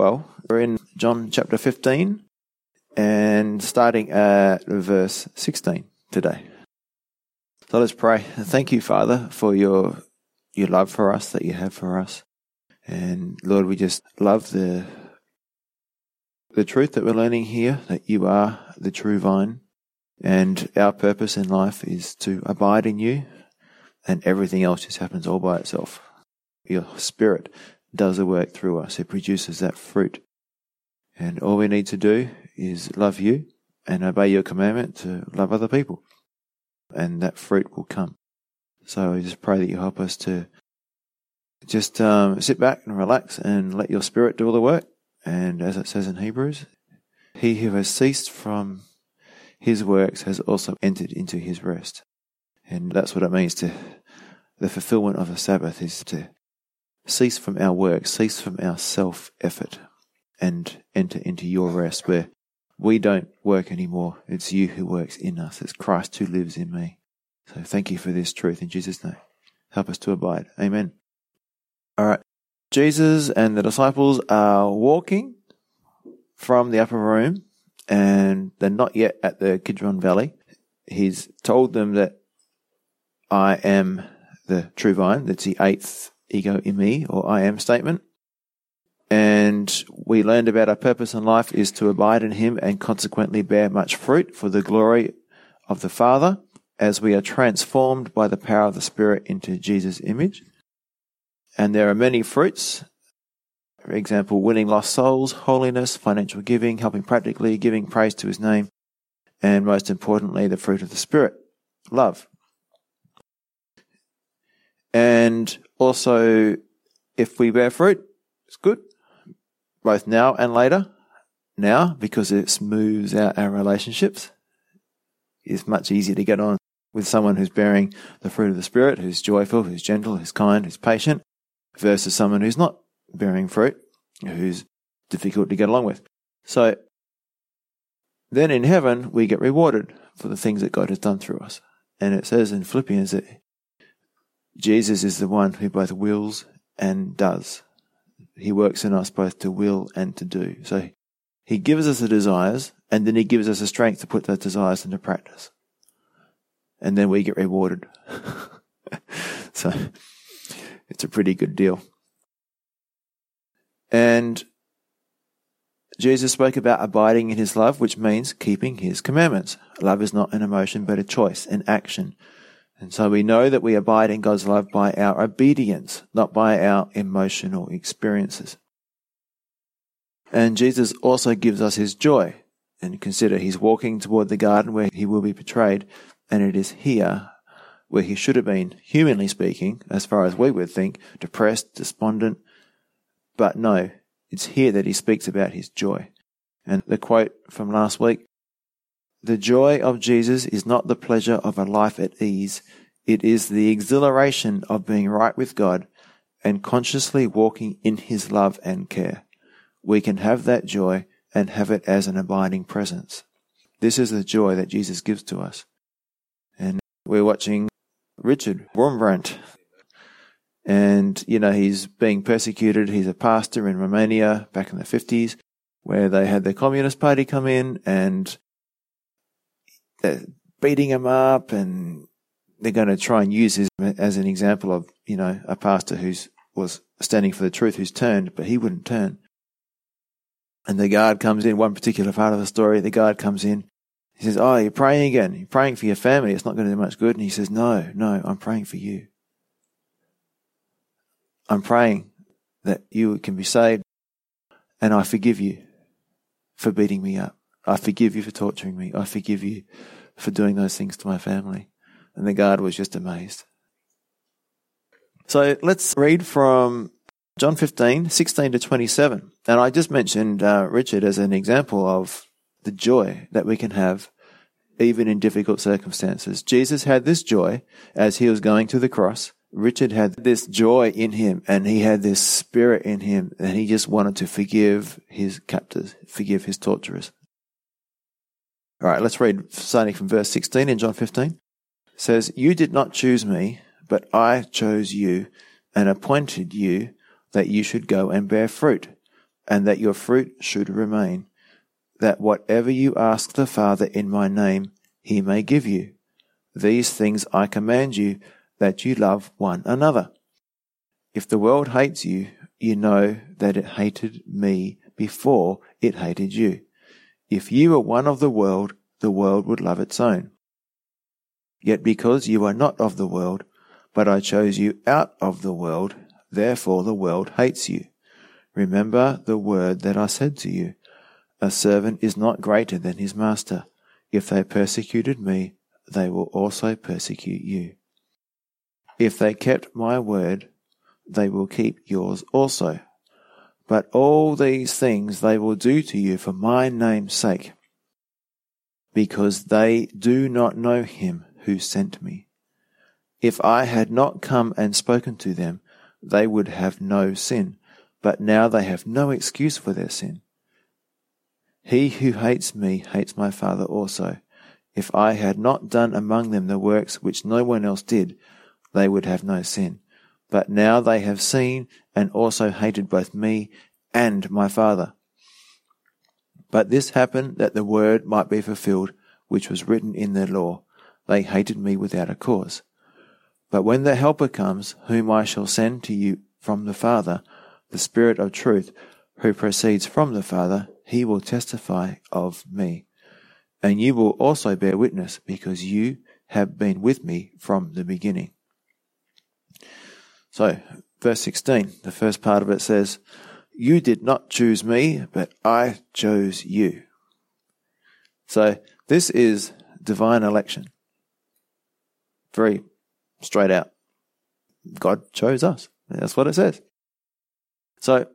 Well, we're in John chapter 15 and starting at verse 16 today. So let's pray. Thank you, Father, for your your love for us that you have for us. And Lord, we just love the the truth that we're learning here that you are the true vine and our purpose in life is to abide in you and everything else just happens all by itself. Your spirit does the work through us. It produces that fruit. And all we need to do is love you and obey your commandment to love other people and that fruit will come. So I just pray that you help us to just um, sit back and relax and let your spirit do all the work. And as it says in Hebrews, he who has ceased from his works has also entered into his rest. And that's what it means to the fulfillment of the Sabbath is to cease from our work, cease from our self effort, and enter into your rest where we don't work anymore. It's you who works in us. It's Christ who lives in me. So thank you for this truth in Jesus' name. Help us to abide. Amen. All right. Jesus and the disciples are walking from the upper room and they're not yet at the Kidron Valley. He's told them that I am the true vine. That's the eighth ego eimi or I am statement. And we learned about our purpose in life is to abide in Him and consequently bear much fruit for the glory of the Father as we are transformed by the power of the Spirit into Jesus' image. And there are many fruits. For example, winning lost souls, holiness, financial giving, helping practically, giving praise to His name, and most importantly, the fruit of the Spirit, love. And also, if we bear fruit, it's good both now and later. Now, because it smooths out our relationships, it's much easier to get on with someone who's bearing the fruit of the Spirit, who's joyful, who's gentle, who's kind, who's patient, versus someone who's not bearing fruit, who's difficult to get along with. So, then in heaven, we get rewarded for the things that God has done through us. And it says in Philippians that Jesus is the one who both wills and does. He works in us both to will and to do. So he gives us the desires and then he gives us the strength to put those desires into practice. And then we get rewarded. so it's a pretty good deal. And Jesus spoke about abiding in his love, which means keeping his commandments. Love is not an emotion, but a choice, an action. And so we know that we abide in God's love by our obedience, not by our emotional experiences. And Jesus also gives us his joy. And consider he's walking toward the garden where he will be betrayed, and it is here where he should have been, humanly speaking, as far as we would think, depressed, despondent. But no, it's here that he speaks about his joy. And the quote from last week the joy of Jesus is not the pleasure of a life at ease. It is the exhilaration of being right with God and consciously walking in His love and care. We can have that joy and have it as an abiding presence. This is the joy that Jesus gives to us. And we're watching Richard Wurmbrand. And, you know, he's being persecuted. He's a pastor in Romania back in the 50s where they had the Communist Party come in and beating him up and they're going to try and use him as an example of, you know, a pastor who's was standing for the truth who's turned, but he wouldn't turn. And the guard comes in, one particular part of the story, the guard comes in. He says, Oh, you're praying again. You're praying for your family. It's not going to do much good. And he says, No, no, I'm praying for you. I'm praying that you can be saved. And I forgive you for beating me up. I forgive you for torturing me. I forgive you for doing those things to my family. And the guard was just amazed. So let's read from John 15, 16 to 27. And I just mentioned uh, Richard as an example of the joy that we can have even in difficult circumstances. Jesus had this joy as he was going to the cross. Richard had this joy in him and he had this spirit in him and he just wanted to forgive his captors, forgive his torturers. All right, let's read starting from verse 16 in John 15. It says, You did not choose me, but I chose you and appointed you that you should go and bear fruit, and that your fruit should remain, that whatever you ask the Father in my name, he may give you. These things I command you, that you love one another. If the world hates you, you know that it hated me before it hated you. If you were one of the world, the world would love its own. Yet because you are not of the world, but I chose you out of the world, therefore the world hates you. Remember the word that I said to you. A servant is not greater than his master. If they persecuted me, they will also persecute you. If they kept my word, they will keep yours also. But all these things they will do to you for my name's sake, because they do not know him who sent me. If I had not come and spoken to them, they would have no sin but now they have no excuse for their sin. He who hates me hates my Father also. If I had not done among them the works which no one else did, they would have no sin. But now they have seen and also hated both me and my Father. But this happened that the word might be fulfilled, which was written in their law. They hated me without a cause. But when the Helper comes, whom I shall send to you from the Father, the Spirit of truth, who proceeds from the Father, he will testify of me. And you will also bear witness, because you have been with me from the beginning. So, verse 16, the first part of it says, You did not choose me, but I chose you. So, this is divine election. Very straight out. God chose us. That's what it says. So,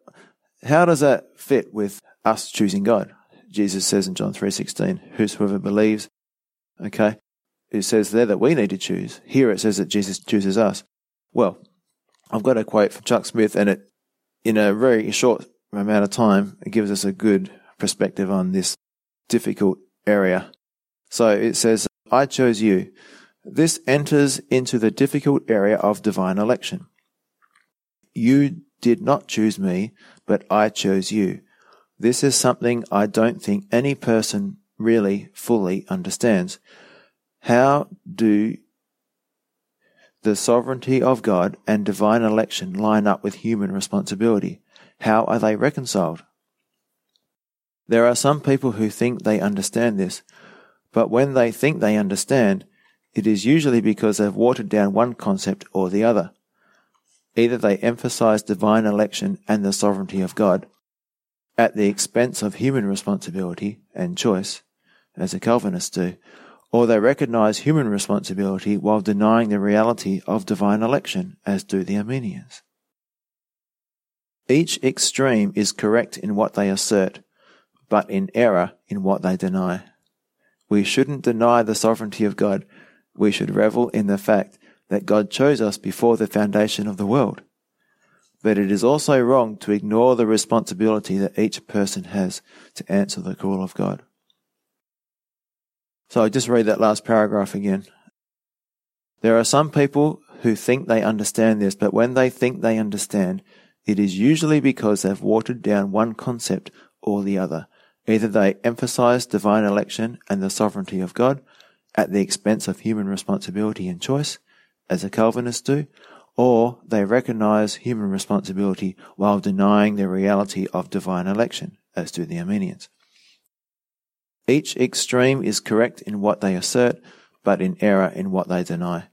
how does that fit with us choosing God? Jesus says in John 3:16, "Whosoever believes." Okay, it says there that we need to choose. Here it says that Jesus chooses us. Well, I've got a quote from Chuck Smith, and it, in a very short amount of time, it gives us a good perspective on this difficult area. So it says, "I chose you." This enters into the difficult area of divine election. You did not choose me, but I chose you. This is something I don't think any person really fully understands. How do the sovereignty of God and divine election line up with human responsibility? How are they reconciled? There are some people who think they understand this, but when they think they understand, it is usually because they've watered down one concept or the other. Either they emphasize divine election and the sovereignty of God at the expense of human responsibility and choice, as the Calvinists do, or they recognize human responsibility while denying the reality of divine election, as do the Arminians. Each extreme is correct in what they assert, but in error in what they deny. We shouldn't deny the sovereignty of God. We should revel in the fact that God chose us before the foundation of the world. But it is also wrong to ignore the responsibility that each person has to answer the call of God. So I just read that last paragraph again. There are some people who think they understand this, but when they think they understand, it is usually because they've watered down one concept or the other. Either they emphasize divine election and the sovereignty of God at the expense of human responsibility and choice, as the Calvinists do, or they recognize human responsibility while denying the reality of divine election, as do the Arminians. Each extreme is correct in what they assert, but in error in what they deny.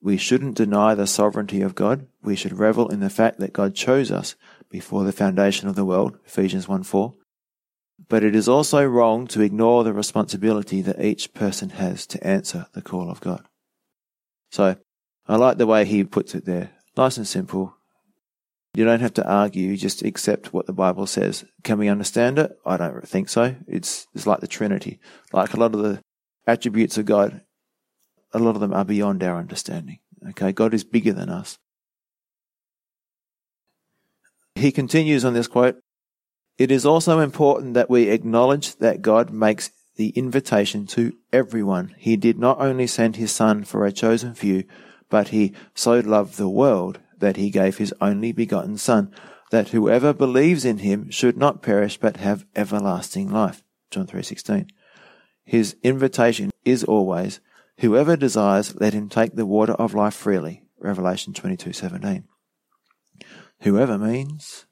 We shouldn't deny the sovereignty of God. We should revel in the fact that God chose us before the foundation of the world, Ephesians 1 4. But it is also wrong to ignore the responsibility that each person has to answer the call of God. So, I like the way he puts it there. Nice and simple. You don't have to argue, just accept what the Bible says. Can we understand it? I don't think so. It's, it's like the Trinity. Like a lot of the attributes of God, a lot of them are beyond our understanding. Okay, God is bigger than us. He continues on this quote It is also important that we acknowledge that God makes the invitation to everyone. He did not only send his Son for a chosen few, but he so loved the world that he gave his only begotten Son, that whoever believes in him should not perish but have everlasting life. John 3:16. His invitation is always, whoever desires, let him take the water of life freely. Revelation 22:17. Whoever means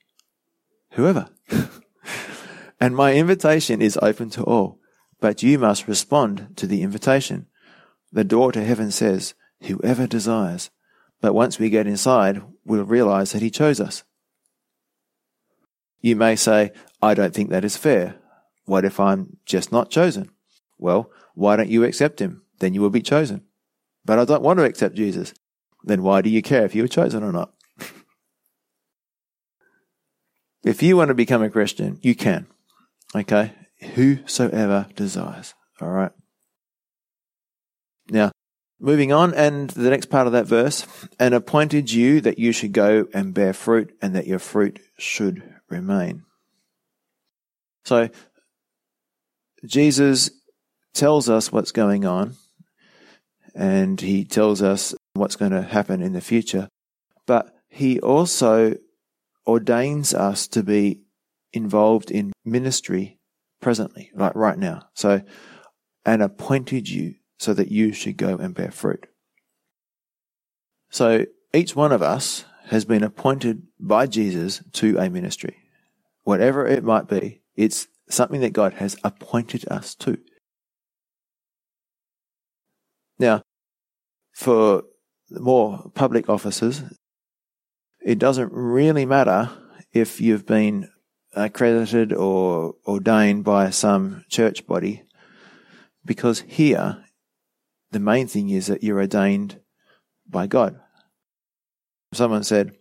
whoever. and my invitation is open to all, but you must respond to the invitation. The door to heaven says, whoever desires. But once we get inside, we'll realize that he chose us. You may say, I don't think that is fair. What if I'm just not chosen? Well, why don't you accept him? Then you will be chosen. But I don't want to accept Jesus. Then why do you care if you were chosen or not? if you want to become a Christian, you can. Okay? Whosoever desires. All right? Now, moving on, and the next part of that verse, and appointed you that you should go and bear fruit, and that your fruit should remain. So, Jesus tells us what's going on, and he tells us what's going to happen in the future, but he also ordains us to be involved in ministry presently, like right now. So, and appointed you so that you should go and bear fruit. So each one of us has been appointed by Jesus to a ministry. Whatever it might be, it's something that God has appointed us to. Now, for more public offices, it doesn't really matter if you've been accredited or ordained by some church body, because here the main thing is that you're ordained by God. Someone said,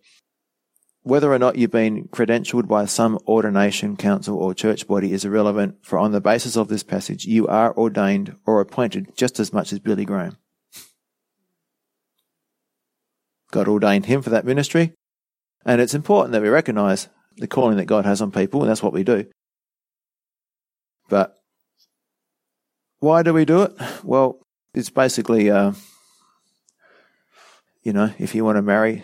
whether or not you've been credentialed by some ordination council or church body is irrelevant, for on the basis of this passage, you are ordained or appointed just as much as Billy Graham. God ordained him for that ministry, and it's important that we recognize the calling that God has on people, and that's what we do. But why do we do it? Well, it's basically, uh, you know, if you want to marry,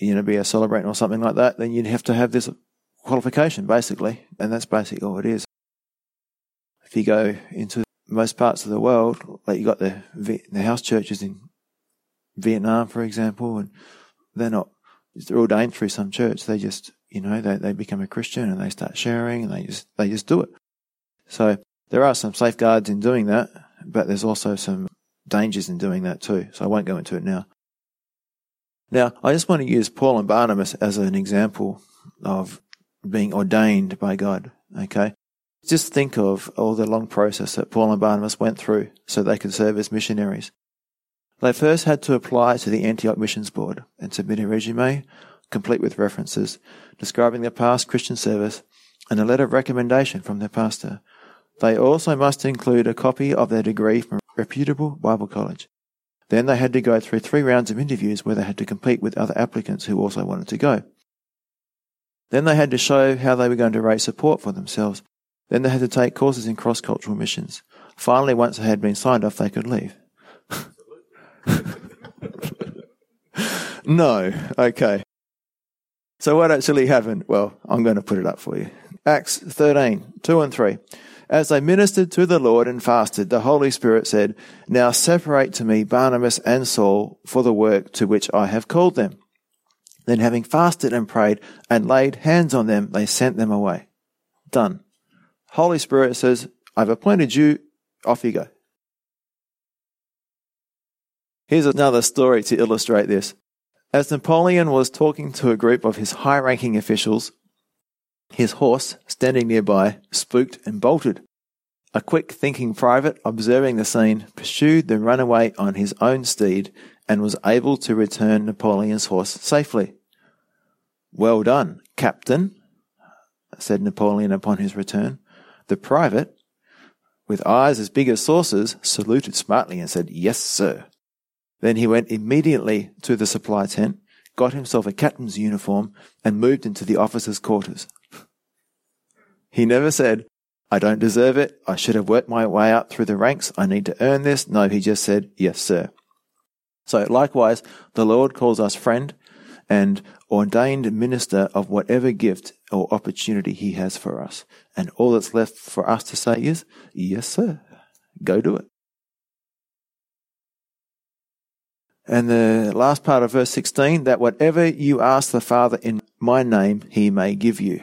you know, be a celebrant or something like that, then you'd have to have this qualification, basically, and that's basically all it is. If you go into most parts of the world, like you got the the house churches in Vietnam, for example, and they're not they're ordained through some church. They just you know they they become a Christian and they start sharing and they just they just do it. So there are some safeguards in doing that, but there's also some dangers in doing that too. So I won't go into it now. Now, I just want to use Paul and Barnabas as an example of being ordained by God. Okay. Just think of all the long process that Paul and Barnabas went through so they could serve as missionaries. They first had to apply to the Antioch Missions Board and submit a resume, complete with references, describing their past Christian service and a letter of recommendation from their pastor. They also must include a copy of their degree from a reputable Bible college. Then they had to go through three rounds of interviews where they had to compete with other applicants who also wanted to go. Then they had to show how they were going to raise support for themselves. Then they had to take courses in cross cultural missions. Finally, once they had been signed off, they could leave. no, okay. So what actually happened? Well, I'm going to put it up for you. Acts 13, 2 and 3. As they ministered to the Lord and fasted, the Holy Spirit said, Now separate to me Barnabas and Saul for the work to which I have called them. Then having fasted and prayed and laid hands on them, they sent them away. Done. Holy Spirit says, I've appointed you, off you go. Here's another story to illustrate this. As Napoleon was talking to a group of his high ranking officials, his horse, standing nearby, spooked and bolted. A quick thinking private, observing the scene, pursued the runaway on his own steed and was able to return Napoleon's horse safely. Well done, Captain, said Napoleon upon his return. The private, with eyes as big as saucers, saluted smartly and said, Yes, sir. Then he went immediately to the supply tent, got himself a captain's uniform, and moved into the officers' quarters. He never said, I don't deserve it. I should have worked my way up through the ranks. I need to earn this. No, he just said, Yes, sir. So likewise, the Lord calls us friend, and ordained minister of whatever gift or opportunity he has for us. And all that's left for us to say is, yes, sir. Go do it. And the last part of verse 16, that whatever you ask the Father in my name, he may give you.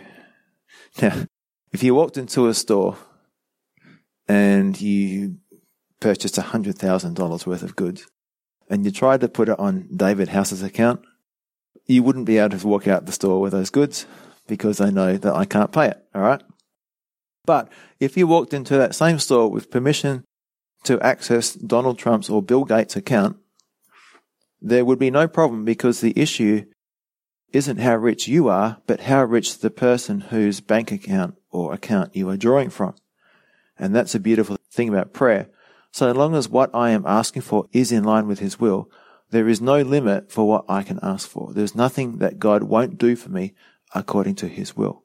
Now, if you walked into a store and you purchased $100,000 worth of goods and you tried to put it on David House's account, you wouldn't be able to walk out the store with those goods because they know that I can't pay it. All right. But if you walked into that same store with permission to access Donald Trump's or Bill Gates' account, there would be no problem because the issue isn't how rich you are, but how rich the person whose bank account or account you are drawing from. And that's a beautiful thing about prayer. So long as what I am asking for is in line with His will, there is no limit for what I can ask for. There's nothing that God won't do for me according to His will.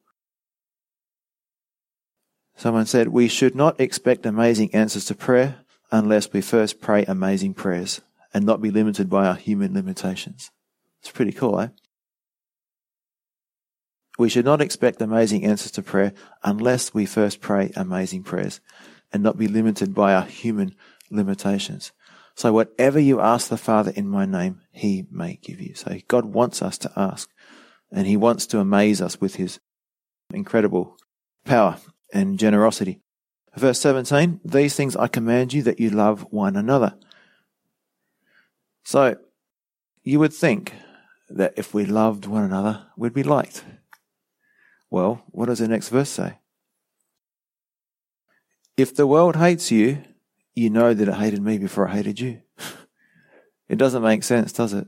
Someone said, we should not expect amazing answers to prayer unless we first pray amazing prayers and not be limited by our human limitations. It's pretty cool, eh? We should not expect amazing answers to prayer unless we first pray amazing prayers and not be limited by our human limitations. So whatever you ask the Father in my name, he may give you. So God wants us to ask and he wants to amaze us with his incredible power and generosity. Verse 17, these things I command you that you love one another. So you would think that if we loved one another, we'd be liked. Well, what does the next verse say? If the world hates you, you know that it hated me before I hated you. it doesn't make sense, does it?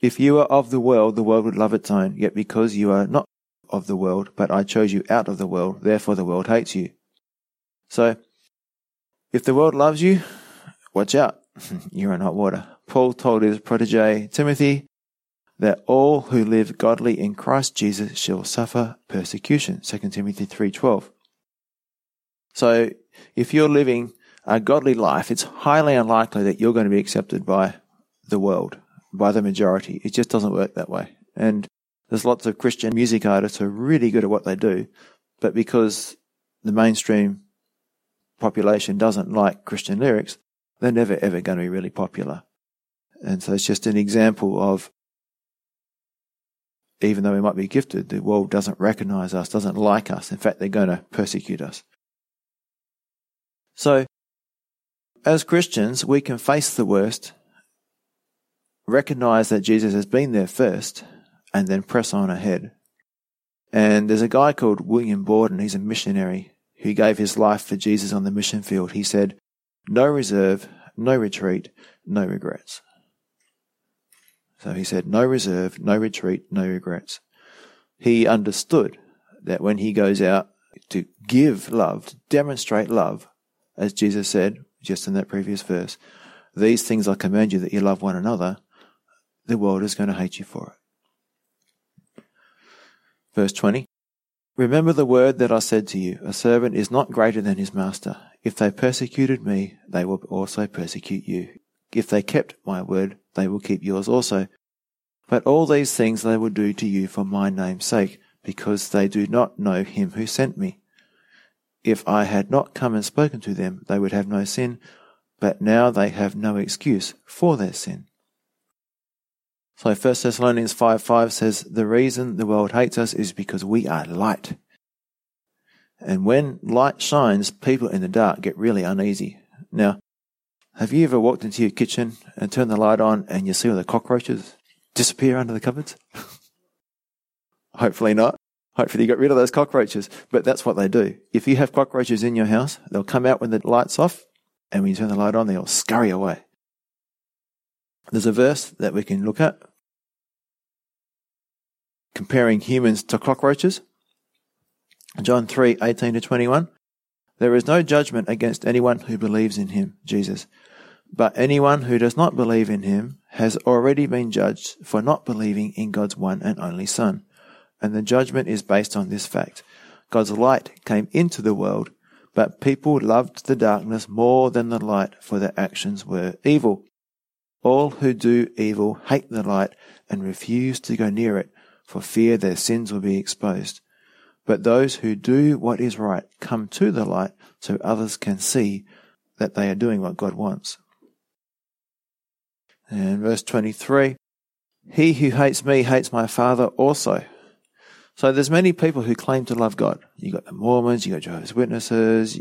If you are of the world, the world would love its own. Yet because you are not of the world, but I chose you out of the world, therefore the world hates you. So, if the world loves you, watch out. You're in hot water. Paul told his protege Timothy, that all who live godly in Christ Jesus shall suffer persecution. 2 Timothy 3:12. So, if you're living a godly life, it's highly unlikely that you're going to be accepted by the world, by the majority. It just doesn't work that way. And there's lots of Christian music artists who are really good at what they do, but because the mainstream population doesn't like Christian lyrics, they're never ever going to be really popular. And so it's just an example of even though we might be gifted, the world doesn't recognize us, doesn't like us. In fact, they're going to persecute us. So, as Christians, we can face the worst, recognize that Jesus has been there first, and then press on ahead. And there's a guy called William Borden, he's a missionary who gave his life for Jesus on the mission field. He said, No reserve, no retreat, no regrets. So he said, no reserve, no retreat, no regrets. He understood that when he goes out to give love, to demonstrate love, as Jesus said just in that previous verse, these things I command you that you love one another, the world is going to hate you for it. Verse 20. Remember the word that I said to you, a servant is not greater than his master. If they persecuted me, they will also persecute you. If they kept my word, they will keep yours also. But all these things they will do to you for my name's sake, because they do not know him who sent me. If I had not come and spoken to them, they would have no sin, but now they have no excuse for their sin. So 1 Thessalonians 5 5 says, The reason the world hates us is because we are light. And when light shines, people in the dark get really uneasy. Now, have you ever walked into your kitchen and turned the light on and you see all the cockroaches disappear under the cupboards? Hopefully not. Hopefully you got rid of those cockroaches. But that's what they do. If you have cockroaches in your house, they'll come out when the light's off, and when you turn the light on, they'll scurry away. There's a verse that we can look at comparing humans to cockroaches. John 3 18 to 21. There is no judgment against anyone who believes in him, Jesus. But anyone who does not believe in him has already been judged for not believing in God's one and only Son. And the judgment is based on this fact. God's light came into the world, but people loved the darkness more than the light, for their actions were evil. All who do evil hate the light and refuse to go near it for fear their sins will be exposed. But those who do what is right come to the light so others can see that they are doing what God wants. And verse 23, he who hates me hates my father also. So there's many people who claim to love God. You got the Mormons, you got Jehovah's Witnesses,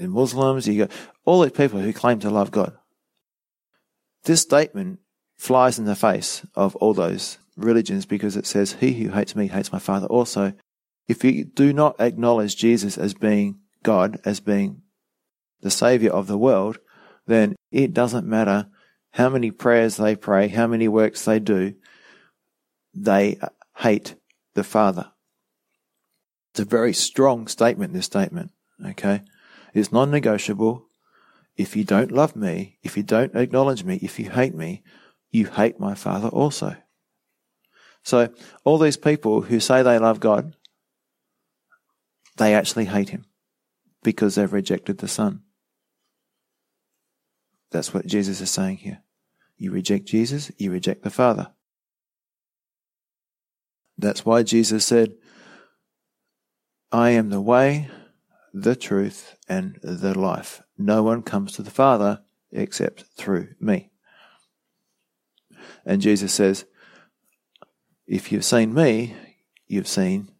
Muslims, you got all these people who claim to love God. This statement flies in the face of all those religions because it says, He who hates me hates my Father also. If you do not acknowledge Jesus as being God, as being the Savior of the world, then it doesn't matter how many prayers they pray, how many works they do, they hate the Father. It's a very strong statement, this statement. Okay? It's non negotiable. If you don't love me, if you don't acknowledge me, if you hate me, you hate my Father also. So, all these people who say they love God, they actually hate Him because they've rejected the Son. That's what Jesus is saying here. You reject Jesus, you reject the Father. That's why Jesus said, I am the way, the truth, and the life. No one comes to the Father except through me. And Jesus says, If you've seen me, you've seen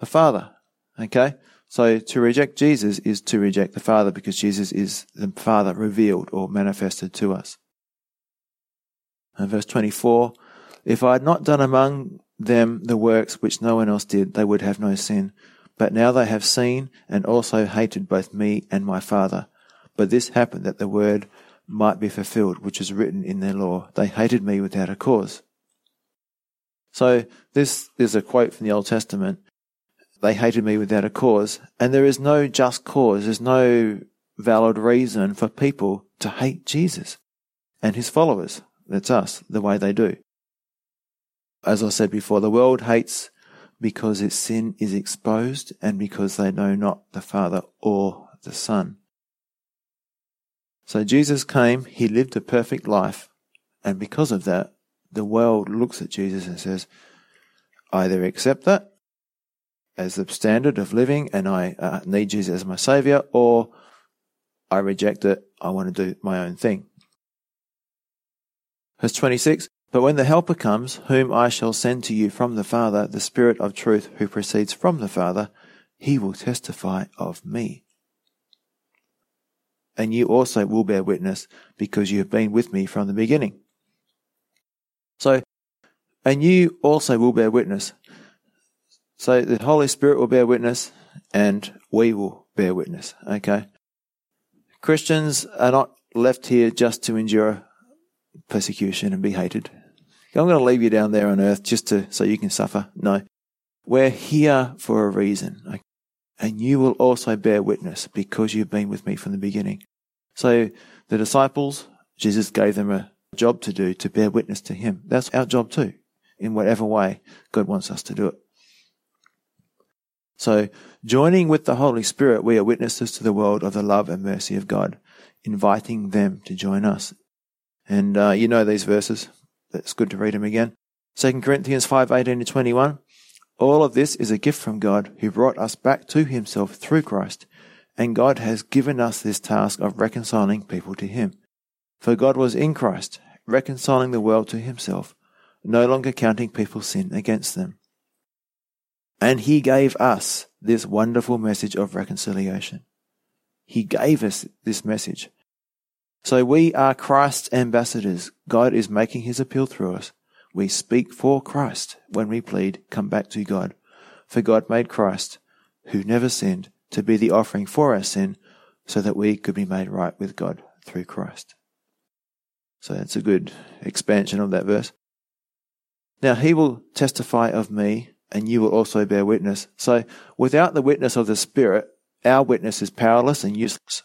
the Father. Okay? So to reject Jesus is to reject the Father because Jesus is the Father revealed or manifested to us. And verse 24 If I had not done among them the works which no one else did, they would have no sin. But now they have seen and also hated both me and my Father. But this happened that the word might be fulfilled, which is written in their law. They hated me without a cause. So this is a quote from the Old Testament. They hated me without a cause, and there is no just cause. There's no valid reason for people to hate Jesus and his followers. That's us, the way they do. As I said before, the world hates because its sin is exposed and because they know not the Father or the Son. So Jesus came, he lived a perfect life, and because of that, the world looks at Jesus and says, either accept that as the standard of living and I uh, need Jesus as my savior, or I reject it, I want to do my own thing. Verse 26 But when the Helper comes, whom I shall send to you from the Father, the Spirit of truth who proceeds from the Father, he will testify of me. And you also will bear witness because you have been with me from the beginning. So, and you also will bear witness. So the Holy Spirit will bear witness and we will bear witness. Okay. Christians are not left here just to endure persecution and be hated. I'm going to leave you down there on earth just to, so you can suffer. No. We're here for a reason. Okay? And you will also bear witness because you've been with me from the beginning. So the disciples, Jesus gave them a job to do to bear witness to him. That's our job too, in whatever way God wants us to do it. So, joining with the Holy Spirit, we are witnesses to the world of the love and mercy of God, inviting them to join us and uh, you know these verses. It's good to read them again. 2 Corinthians 5 18 to 21. All of this is a gift from God who brought us back to himself through Christ, and God has given us this task of reconciling people to him. For God was in Christ, reconciling the world to himself, no longer counting people's sin against them. And he gave us this wonderful message of reconciliation. He gave us this message. So we are Christ's ambassadors. God is making his appeal through us. We speak for Christ when we plead, come back to God. For God made Christ, who never sinned, to be the offering for our sin, so that we could be made right with God through Christ. So that's a good expansion of that verse. Now he will testify of me, and you will also bear witness. So without the witness of the Spirit, our witness is powerless and useless.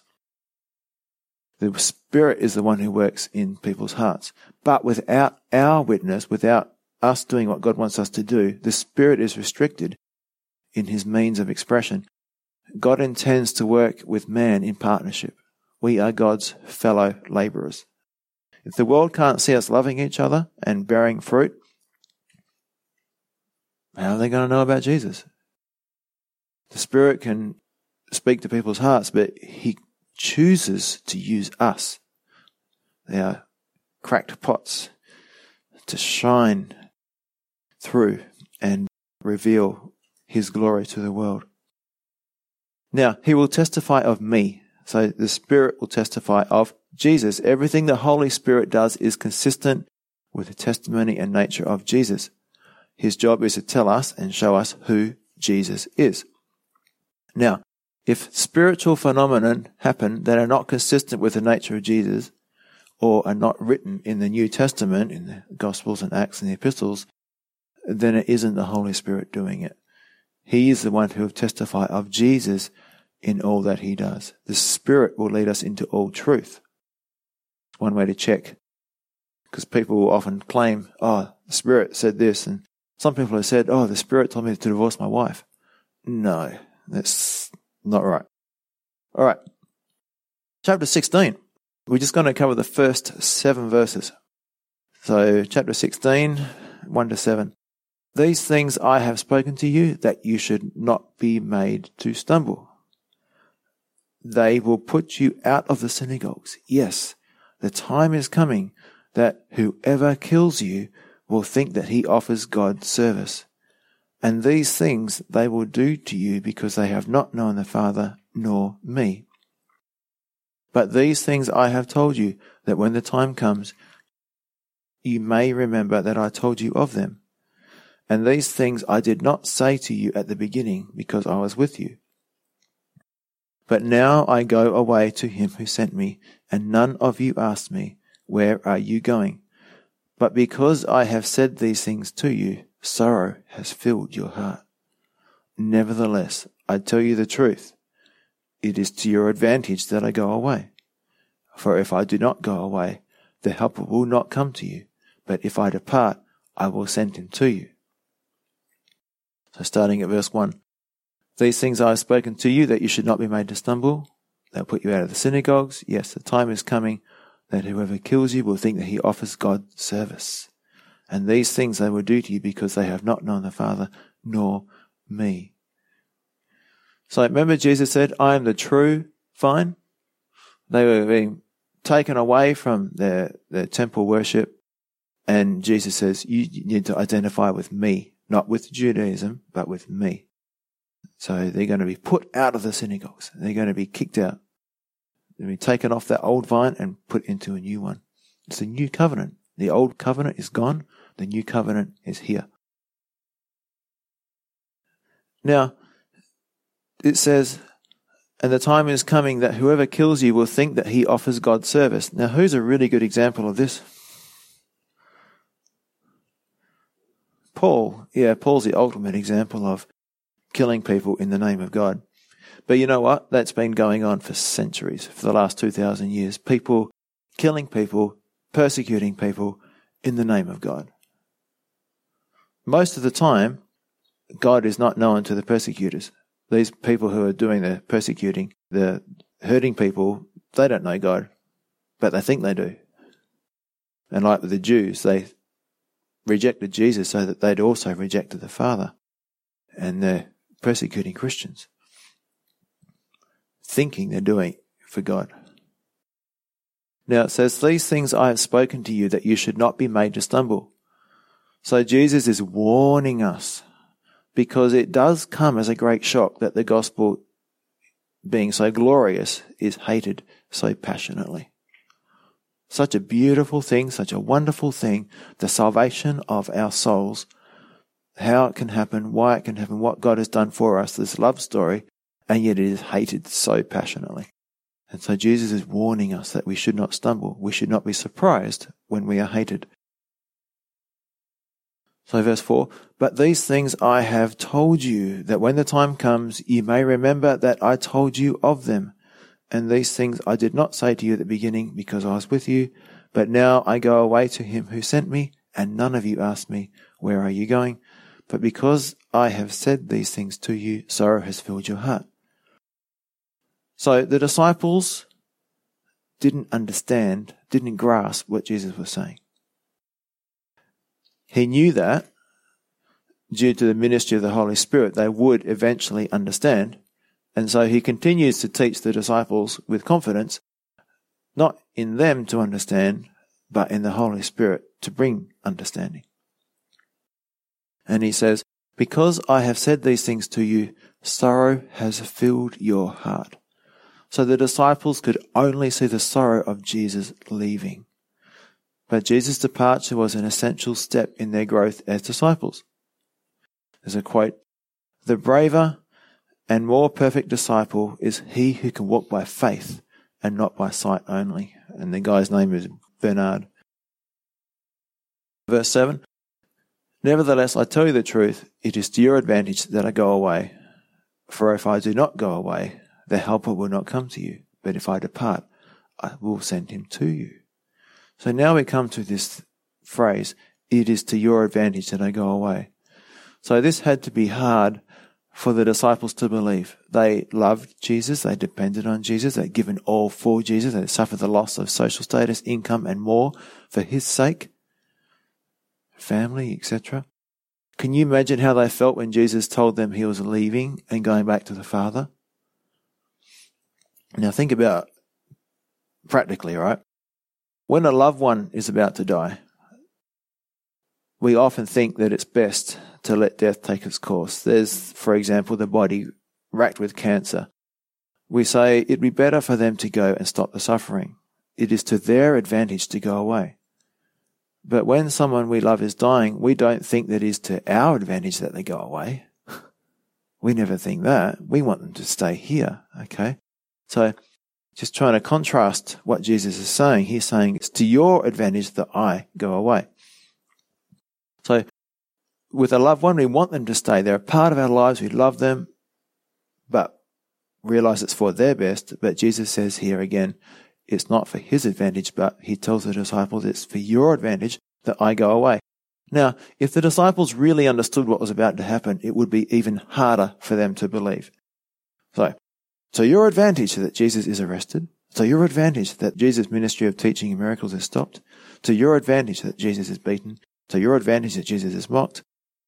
The Spirit is the one who works in people's hearts. But without our witness, without us doing what God wants us to do, the Spirit is restricted in his means of expression. God intends to work with man in partnership. We are God's fellow laborers. If the world can't see us loving each other and bearing fruit, how are they going to know about Jesus? The Spirit can speak to people's hearts, but He chooses to use us. They are cracked pots to shine through and reveal His glory to the world. Now, He will testify of me. So the Spirit will testify of Jesus. Everything the Holy Spirit does is consistent with the testimony and nature of Jesus. His job is to tell us and show us who Jesus is. Now, if spiritual phenomena happen that are not consistent with the nature of Jesus, or are not written in the New Testament, in the Gospels and Acts and the Epistles, then it isn't the Holy Spirit doing it. He is the one who will testify of Jesus in all that he does. The Spirit will lead us into all truth. One way to check, because people will often claim, oh, the Spirit said this, and some people have said, oh, the Spirit told me to divorce my wife. No, that's not right. All right. Chapter 16. We're just going to cover the first seven verses. So, chapter 16, 1 to 7. These things I have spoken to you that you should not be made to stumble. They will put you out of the synagogues. Yes, the time is coming that whoever kills you will think that he offers God service. And these things they will do to you because they have not known the Father nor me. But these things I have told you, that when the time comes, you may remember that I told you of them. And these things I did not say to you at the beginning, because I was with you. But now I go away to him who sent me, and none of you asked me, Where are you going? But because I have said these things to you, sorrow has filled your heart. Nevertheless, I tell you the truth. It is to your advantage that I go away. For if I do not go away, the Helper will not come to you. But if I depart, I will send him to you. So starting at verse 1. These things I have spoken to you that you should not be made to stumble. They'll put you out of the synagogues. Yes, the time is coming that whoever kills you will think that he offers God service. And these things they will do to you because they have not known the Father nor me. So remember Jesus said, I am the true vine. They were being taken away from their, their temple worship. And Jesus says, you need to identify with me, not with Judaism, but with me. So they're going to be put out of the synagogues. They're going to be kicked out. Be taken off that old vine and put into a new one. It's a new covenant. The old covenant is gone. The new covenant is here. Now, it says, and the time is coming that whoever kills you will think that he offers God service. Now, who's a really good example of this? Paul. Yeah, Paul's the ultimate example of killing people in the name of God. But you know what? That's been going on for centuries, for the last 2,000 years. People killing people, persecuting people in the name of God. Most of the time, God is not known to the persecutors these people who are doing the persecuting, the hurting people, they don't know God, but they think they do. And like the Jews, they rejected Jesus so that they'd also rejected the Father. And they're persecuting Christians, thinking they're doing for God. Now it says, These things I have spoken to you that you should not be made to stumble. So Jesus is warning us because it does come as a great shock that the gospel, being so glorious, is hated so passionately. Such a beautiful thing, such a wonderful thing, the salvation of our souls, how it can happen, why it can happen, what God has done for us, this love story, and yet it is hated so passionately. And so Jesus is warning us that we should not stumble. We should not be surprised when we are hated. So verse 4, but these things I have told you, that when the time comes, you may remember that I told you of them. And these things I did not say to you at the beginning, because I was with you. But now I go away to him who sent me, and none of you asked me, Where are you going? But because I have said these things to you, sorrow has filled your heart. So the disciples didn't understand, didn't grasp what Jesus was saying. He knew that due to the ministry of the Holy Spirit, they would eventually understand. And so he continues to teach the disciples with confidence, not in them to understand, but in the Holy Spirit to bring understanding. And he says, Because I have said these things to you, sorrow has filled your heart. So the disciples could only see the sorrow of Jesus leaving. But Jesus' departure was an essential step in their growth as disciples. There's a quote The braver and more perfect disciple is he who can walk by faith and not by sight only. And the guy's name is Bernard. Verse 7 Nevertheless, I tell you the truth, it is to your advantage that I go away. For if I do not go away, the Helper will not come to you. But if I depart, I will send him to you. So now we come to this phrase, it is to your advantage that I go away. So this had to be hard for the disciples to believe. They loved Jesus, they depended on Jesus, they'd given all for Jesus, they suffered the loss of social status, income, and more for his sake, family, etc. Can you imagine how they felt when Jesus told them he was leaving and going back to the Father? Now think about practically, right? When a loved one is about to die, we often think that it's best to let death take its course. There's, for example, the body racked with cancer. We say it'd be better for them to go and stop the suffering. It is to their advantage to go away. But when someone we love is dying, we don't think that it is to our advantage that they go away. we never think that. We want them to stay here, okay? So just trying to contrast what Jesus is saying. He's saying it's to your advantage that I go away. So, with a loved one, we want them to stay. They're a part of our lives. We love them, but realize it's for their best. But Jesus says here again, it's not for his advantage, but he tells the disciples it's for your advantage that I go away. Now, if the disciples really understood what was about to happen, it would be even harder for them to believe. So, so your advantage that Jesus is arrested. So your advantage that Jesus' ministry of teaching and miracles is stopped. To your advantage that Jesus is beaten. To your advantage that Jesus is mocked.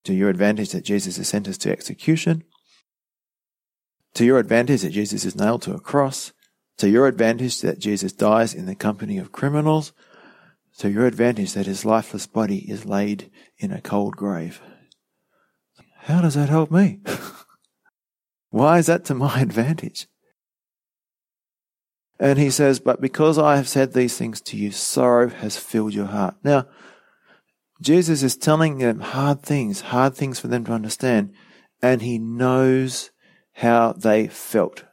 To your advantage that Jesus is sentenced to execution. To your advantage that Jesus is nailed to a cross. To your advantage that Jesus dies in the company of criminals. To your advantage that his lifeless body is laid in a cold grave. How does that help me? Why is that to my advantage? And he says, But because I have said these things to you, sorrow has filled your heart. Now, Jesus is telling them hard things, hard things for them to understand, and he knows how they felt.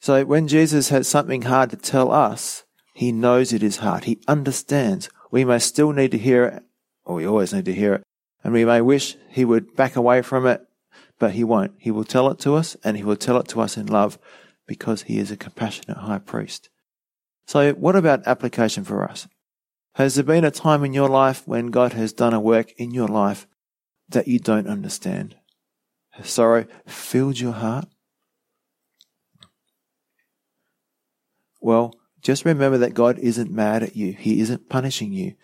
So when Jesus has something hard to tell us, he knows it is hard. He understands. We may still need to hear it, or we always need to hear it, and we may wish he would back away from it but he won't. He will tell it to us and he will tell it to us in love because he is a compassionate high priest. So what about application for us? Has there been a time in your life when God has done a work in your life that you don't understand? Has sorrow filled your heart? Well, just remember that God isn't mad at you. He isn't punishing you.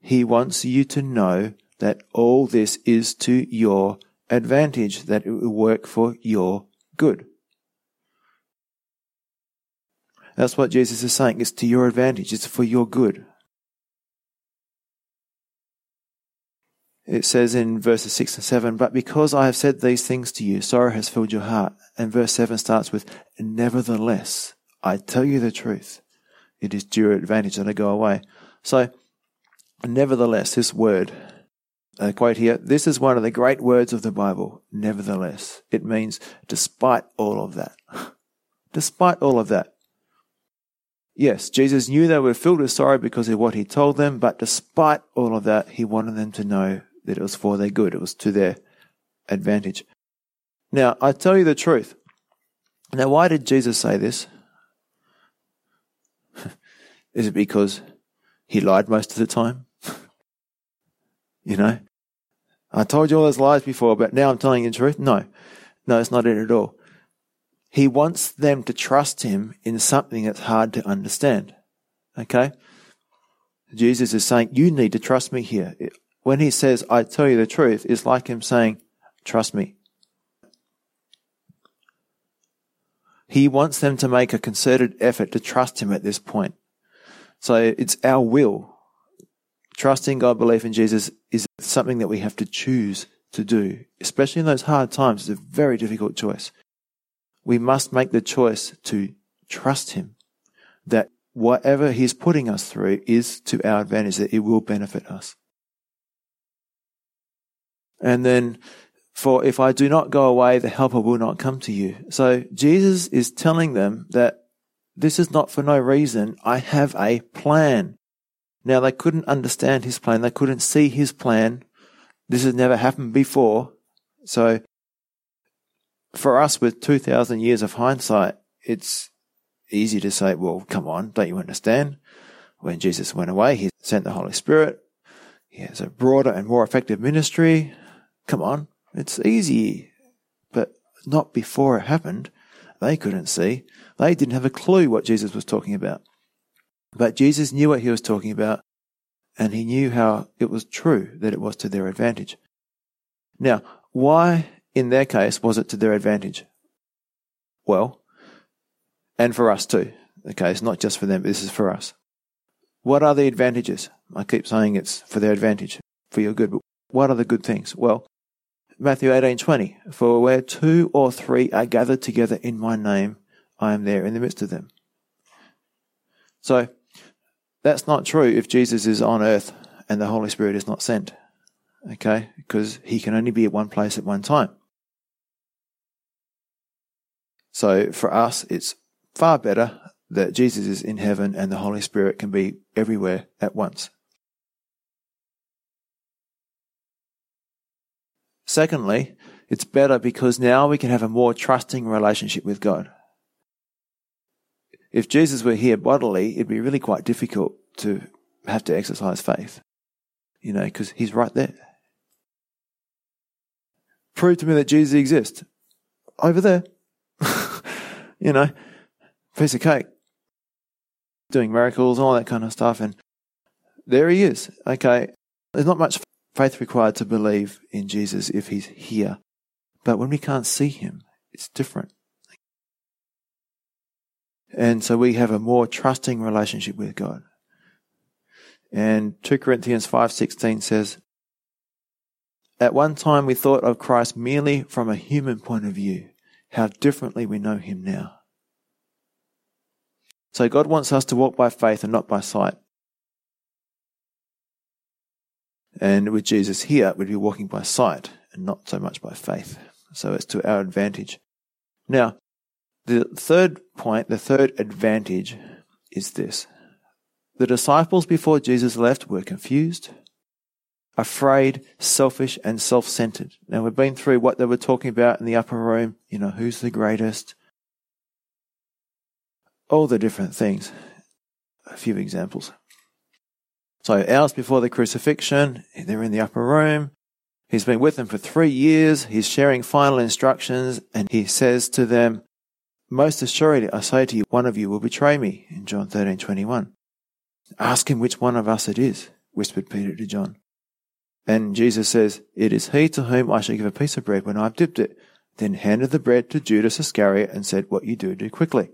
He wants you to know that all this is to your advantage that it will work for your good. That's what Jesus is saying. It's to your advantage. It's for your good. It says in verses 6 and 7, But because I have said these things to you, sorrow has filled your heart. And verse 7 starts with, Nevertheless, I tell you the truth. It is to your advantage that I go away. So, nevertheless, this word, a quote here This is one of the great words of the Bible, nevertheless. It means despite all of that. despite all of that. Yes, Jesus knew they were filled with sorrow because of what he told them, but despite all of that, he wanted them to know that it was for their good, it was to their advantage. Now, I tell you the truth. Now, why did Jesus say this? Is it because he lied most of the time? you know? I told you all those lies before, but now I'm telling you the truth. No, no, it's not it at all. He wants them to trust him in something that's hard to understand. Okay? Jesus is saying, You need to trust me here. When he says, I tell you the truth, it's like him saying, Trust me. He wants them to make a concerted effort to trust him at this point. So it's our will. Trusting God, belief in Jesus is something that we have to choose to do, especially in those hard times. It's a very difficult choice. We must make the choice to trust him that whatever he's putting us through is to our advantage, that it will benefit us. And then, for if I do not go away, the helper will not come to you. So Jesus is telling them that this is not for no reason. I have a plan. Now they couldn't understand his plan. They couldn't see his plan. This has never happened before. So for us with 2000 years of hindsight, it's easy to say, well, come on, don't you understand? When Jesus went away, he sent the Holy Spirit. He has a broader and more effective ministry. Come on, it's easy. But not before it happened. They couldn't see. They didn't have a clue what Jesus was talking about. But Jesus knew what he was talking about, and he knew how it was true that it was to their advantage. Now, why in their case was it to their advantage? Well, and for us too. Okay, it's not just for them, this is for us. What are the advantages? I keep saying it's for their advantage, for your good, but what are the good things? Well, Matthew 18:20, for where two or three are gathered together in my name, I am there in the midst of them. So, that's not true if Jesus is on earth and the Holy Spirit is not sent. Okay? Because he can only be at one place at one time. So for us, it's far better that Jesus is in heaven and the Holy Spirit can be everywhere at once. Secondly, it's better because now we can have a more trusting relationship with God. If Jesus were here bodily, it'd be really quite difficult to have to exercise faith, you know, because he's right there. Prove to me that Jesus exists. Over there. you know, piece of cake. Doing miracles, all that kind of stuff. And there he is. Okay. There's not much faith required to believe in Jesus if he's here. But when we can't see him, it's different. And so we have a more trusting relationship with God. And 2 Corinthians 5:16 says, At one time we thought of Christ merely from a human point of view. How differently we know him now. So God wants us to walk by faith and not by sight. And with Jesus here, we'd be walking by sight and not so much by faith. So it's to our advantage. Now, the third point, the third advantage is this. The disciples before Jesus left were confused, afraid, selfish, and self centered. Now, we've been through what they were talking about in the upper room. You know, who's the greatest? All the different things. A few examples. So, hours before the crucifixion, they're in the upper room. He's been with them for three years. He's sharing final instructions, and he says to them, most assuredly, I say to you, one of you will betray me, in John 13, 21. Ask him which one of us it is, whispered Peter to John. And Jesus says, It is he to whom I shall give a piece of bread when I've dipped it. Then handed the bread to Judas Iscariot and said, What you do, do quickly.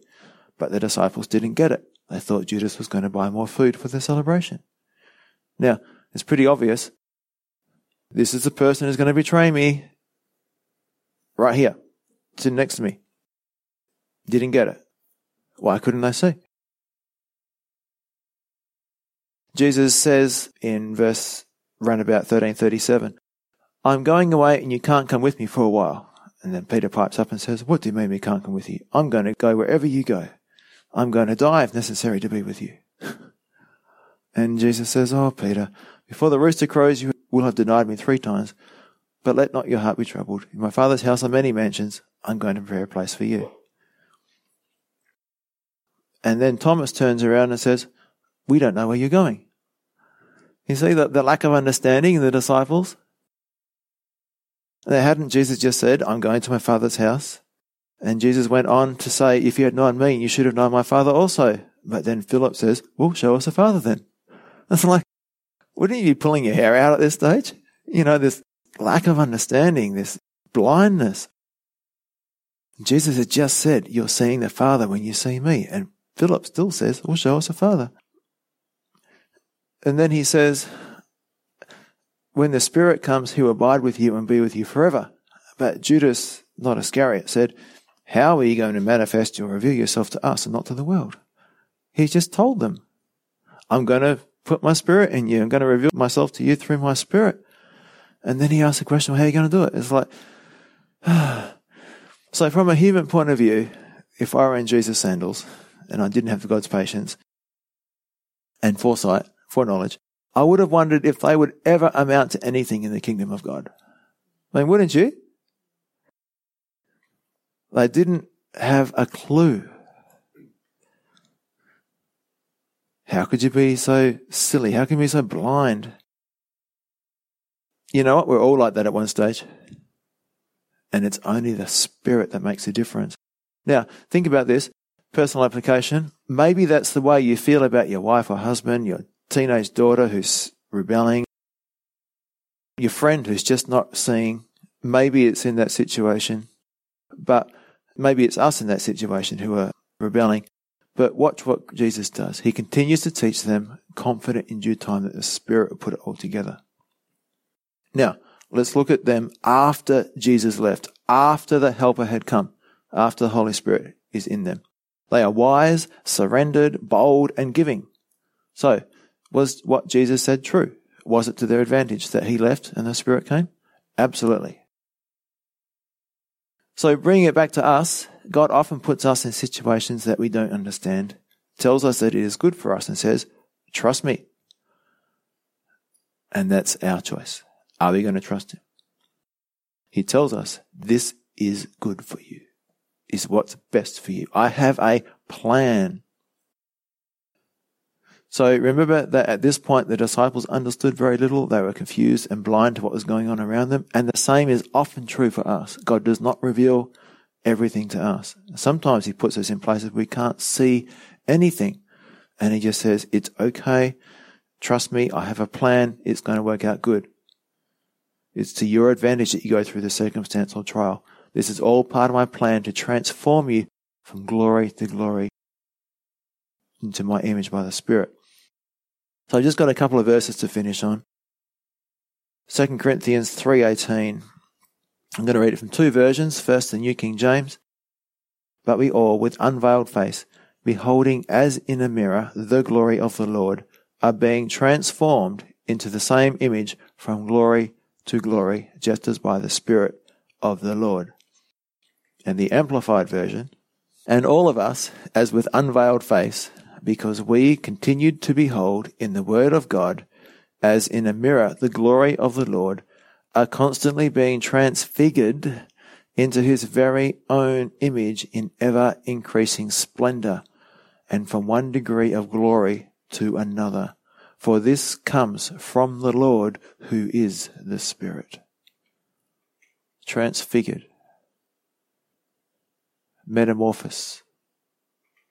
But the disciples didn't get it. They thought Judas was going to buy more food for the celebration. Now, it's pretty obvious. This is the person who's going to betray me. Right here. Sitting next to me. Didn't get it. Why couldn't they see? Jesus says in verse round about 1337, I'm going away and you can't come with me for a while. And then Peter pipes up and says, What do you mean we can't come with you? I'm going to go wherever you go. I'm going to die if necessary to be with you. and Jesus says, Oh, Peter, before the rooster crows, you will have denied me three times. But let not your heart be troubled. In my Father's house are many mansions. I'm going to prepare a place for you. And then Thomas turns around and says, We don't know where you're going. You see the, the lack of understanding in the disciples? They hadn't Jesus just said, I'm going to my Father's house? And Jesus went on to say, If you had known me, you should have known my Father also. But then Philip says, Well, show us a Father then. It's like, wouldn't you be pulling your hair out at this stage? You know, this lack of understanding, this blindness. Jesus had just said, You're seeing the Father when you see me. And Philip still says, Well, show us the Father. And then he says, When the Spirit comes, he will abide with you and be with you forever. But Judas, not Iscariot, said, How are you going to manifest or reveal yourself to us and not to the world? He just told them, I'm going to put my spirit in you. I'm going to reveal myself to you through my spirit. And then he asked the question, well, how are you going to do it? It's like, so from a human point of view, if I were in Jesus' sandals and I didn't have God's patience and foresight, foreknowledge, I would have wondered if they would ever amount to anything in the kingdom of God. I mean, wouldn't you? They didn't have a clue. How could you be so silly? How can you be so blind? You know what? We're all like that at one stage. And it's only the Spirit that makes a difference. Now, think about this personal application. Maybe that's the way you feel about your wife or husband, your teenage daughter who's rebelling, your friend who's just not seeing. Maybe it's in that situation, but maybe it's us in that situation who are rebelling. But watch what Jesus does. He continues to teach them, confident in due time that the Spirit will put it all together. Now, let's look at them after Jesus left, after the Helper had come, after the Holy Spirit is in them. They are wise, surrendered, bold, and giving. So, was what Jesus said true? Was it to their advantage that he left and the Spirit came? Absolutely. So, bringing it back to us, God often puts us in situations that we don't understand, tells us that it is good for us, and says, Trust me. And that's our choice. Are we going to trust Him? He tells us, This is good for you, is what's best for you. I have a plan. So remember that at this point the disciples understood very little. They were confused and blind to what was going on around them. And the same is often true for us. God does not reveal everything to us. Sometimes He puts us in places we can't see anything. And He just says, it's okay. Trust me. I have a plan. It's going to work out good. It's to your advantage that you go through the circumstance or trial. This is all part of my plan to transform you from glory to glory into my image by the Spirit. So I've just got a couple of verses to finish on. 2 Corinthians 3.18 I'm going to read it from two versions. First, the New King James. But we all, with unveiled face, beholding as in a mirror the glory of the Lord, are being transformed into the same image from glory to glory, just as by the Spirit of the Lord. And the Amplified Version, and all of us, as with unveiled face, because we continued to behold in the Word of God, as in a mirror, the glory of the Lord, are constantly being transfigured into his very own image in ever increasing splendor and from one degree of glory to another. For this comes from the Lord who is the Spirit. Transfigured. Metamorphosis.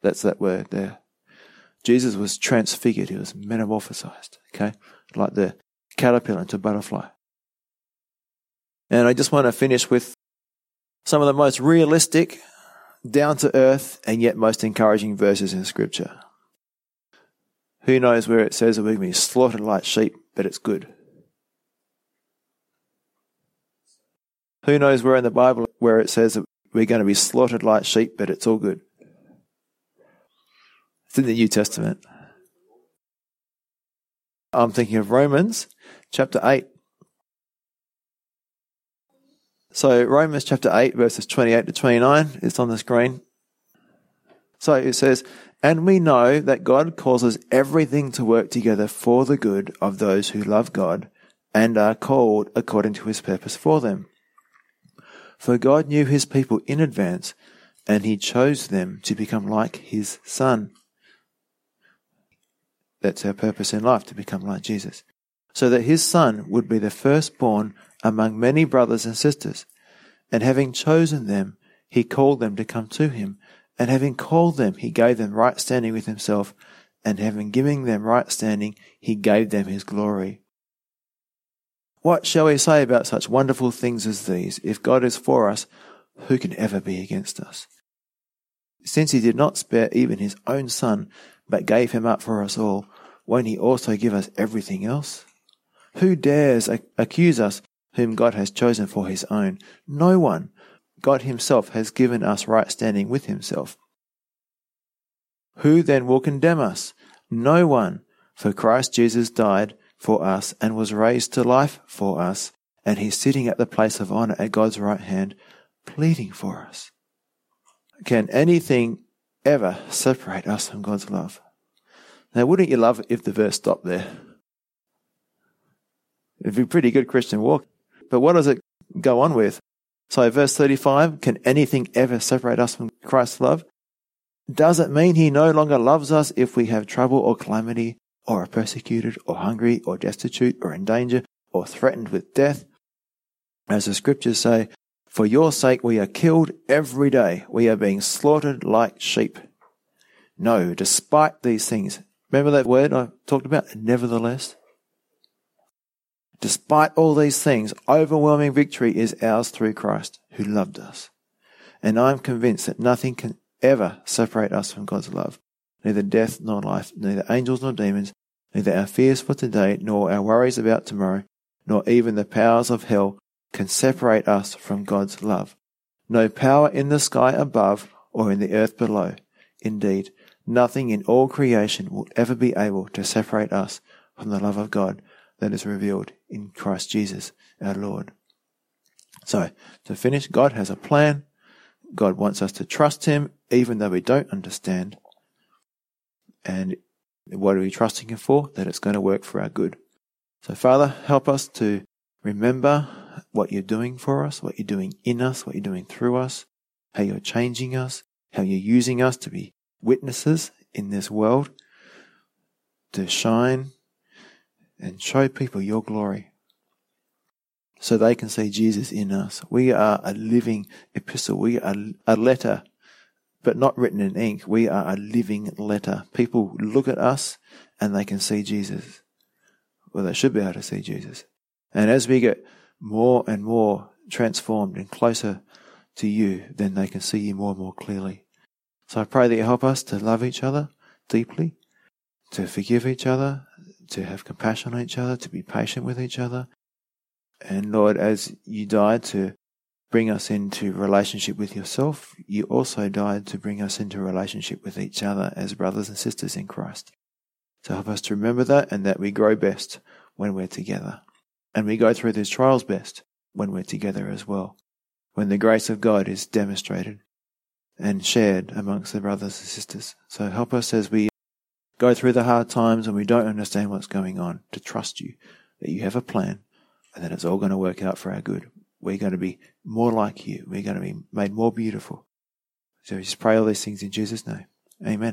That's that word there. Jesus was transfigured. He was metamorphosized. Okay. Like the caterpillar into butterfly. And I just want to finish with some of the most realistic, down to earth, and yet most encouraging verses in Scripture. Who knows where it says that we're going to be slaughtered like sheep, but it's good? Who knows where in the Bible where it says that we're going to be slaughtered like sheep, but it's all good? It's in the New Testament. I'm thinking of Romans chapter 8, so Romans chapter 8 verses 28 to 29 is on the screen. So it says, And we know that God causes everything to work together for the good of those who love God and are called according to his purpose for them. For God knew his people in advance and he chose them to become like his son. That's our purpose in life, to become like Jesus. So that his son would be the firstborn among many brothers and sisters. And having chosen them, he called them to come to him. And having called them, he gave them right standing with himself. And having given them right standing, he gave them his glory. What shall we say about such wonderful things as these? If God is for us, who can ever be against us? Since he did not spare even his own son, but gave him up for us all, won't he also give us everything else? Who dares accuse us whom God has chosen for his own? No one. God himself has given us right standing with himself. Who then will condemn us? No one. For Christ Jesus died for us and was raised to life for us, and he's sitting at the place of honor at God's right hand, pleading for us. Can anything ever separate us from God's love? Now, wouldn't you love if the verse stopped there? It'd be a pretty good Christian walk. But what does it go on with? So, verse 35 can anything ever separate us from Christ's love? Does it mean he no longer loves us if we have trouble or calamity, or are persecuted, or hungry, or destitute, or in danger, or threatened with death? As the scriptures say, for your sake we are killed every day. We are being slaughtered like sheep. No, despite these things. Remember that word I talked about? Nevertheless. Despite all these things, overwhelming victory is ours through Christ who loved us. And I'm convinced that nothing can ever separate us from God's love. Neither death nor life, neither angels nor demons, neither our fears for today nor our worries about tomorrow, nor even the powers of hell can separate us from God's love. No power in the sky above or in the earth below. Indeed, nothing in all creation will ever be able to separate us from the love of God that is revealed in Christ Jesus our Lord. So, to finish, God has a plan. God wants us to trust Him even though we don't understand. And what are we trusting Him for? That it's going to work for our good. So, Father, help us to remember what you're doing for us, what you're doing in us, what you're doing through us, how you're changing us, how you're using us to be witnesses in this world, to shine and show people your glory so they can see Jesus in us. We are a living epistle. We are a letter, but not written in ink. We are a living letter. People look at us and they can see Jesus. Well, they should be able to see Jesus. And as we get more and more transformed and closer to you, then they can see you more and more clearly. So I pray that you help us to love each other deeply, to forgive each other, to have compassion on each other, to be patient with each other. And Lord, as you died to bring us into relationship with yourself, you also died to bring us into relationship with each other as brothers and sisters in Christ. So help us to remember that and that we grow best when we're together. And we go through these trials best when we're together as well, when the grace of God is demonstrated and shared amongst the brothers and sisters. So help us as we go through the hard times and we don't understand what's going on to trust you that you have a plan and that it's all going to work out for our good. We're going to be more like you. We're going to be made more beautiful. So just pray all these things in Jesus' name. Amen.